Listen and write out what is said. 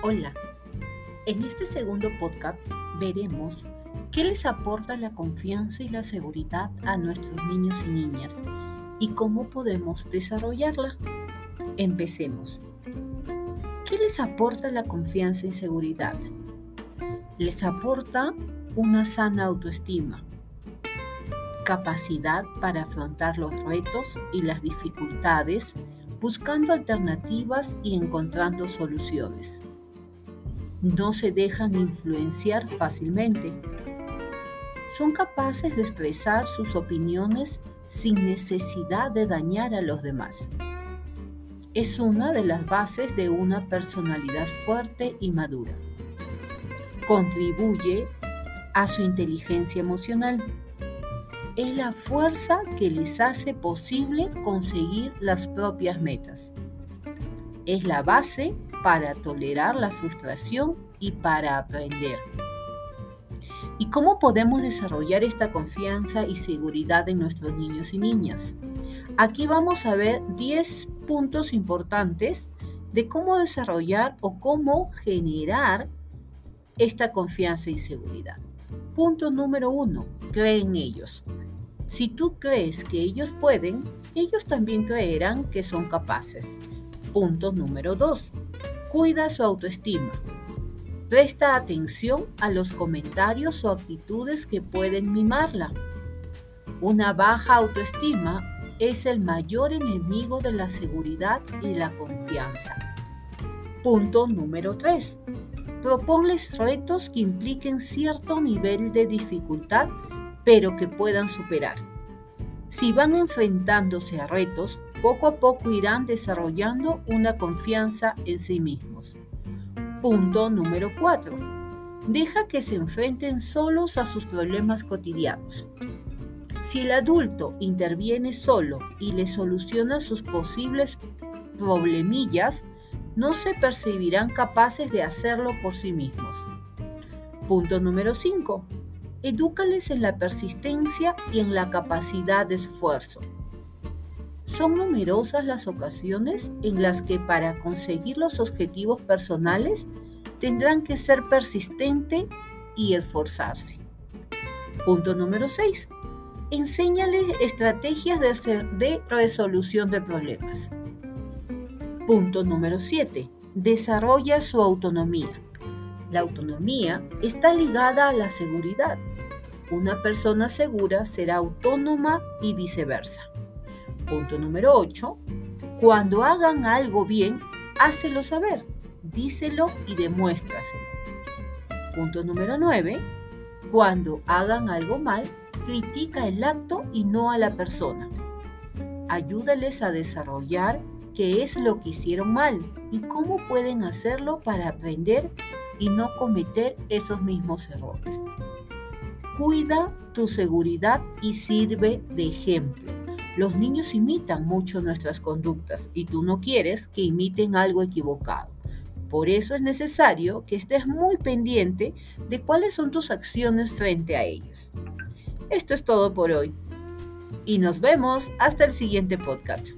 Hola, en este segundo podcast veremos qué les aporta la confianza y la seguridad a nuestros niños y niñas y cómo podemos desarrollarla. Empecemos. ¿Qué les aporta la confianza y seguridad? Les aporta una sana autoestima, capacidad para afrontar los retos y las dificultades, buscando alternativas y encontrando soluciones. No se dejan influenciar fácilmente. Son capaces de expresar sus opiniones sin necesidad de dañar a los demás. Es una de las bases de una personalidad fuerte y madura. Contribuye a su inteligencia emocional es la fuerza que les hace posible conseguir las propias metas. Es la base para tolerar la frustración y para aprender. ¿Y cómo podemos desarrollar esta confianza y seguridad en nuestros niños y niñas? Aquí vamos a ver 10 puntos importantes de cómo desarrollar o cómo generar esta confianza y seguridad. Punto número uno, cree en ellos. Si tú crees que ellos pueden, ellos también creerán que son capaces. Punto número 2. Cuida su autoestima. Presta atención a los comentarios o actitudes que pueden mimarla. Una baja autoestima es el mayor enemigo de la seguridad y la confianza. Punto número 3. Proponles retos que impliquen cierto nivel de dificultad pero que puedan superar. Si van enfrentándose a retos, poco a poco irán desarrollando una confianza en sí mismos. Punto número 4. Deja que se enfrenten solos a sus problemas cotidianos. Si el adulto interviene solo y le soluciona sus posibles problemillas, no se percibirán capaces de hacerlo por sí mismos. Punto número 5 edúcales en la persistencia y en la capacidad de esfuerzo. Son numerosas las ocasiones en las que para conseguir los objetivos personales tendrán que ser persistente y esforzarse. Punto número 6. Enséñales estrategias de, de resolución de problemas. Punto número 7. Desarrolla su autonomía. La autonomía está ligada a la seguridad. Una persona segura será autónoma y viceversa. Punto número 8. Cuando hagan algo bien, hácelo saber, díselo y demuéstraselo. Punto número 9. Cuando hagan algo mal, critica el acto y no a la persona. Ayúdales a desarrollar qué es lo que hicieron mal y cómo pueden hacerlo para aprender y no cometer esos mismos errores. Cuida tu seguridad y sirve de ejemplo. Los niños imitan mucho nuestras conductas y tú no quieres que imiten algo equivocado. Por eso es necesario que estés muy pendiente de cuáles son tus acciones frente a ellos. Esto es todo por hoy y nos vemos hasta el siguiente podcast.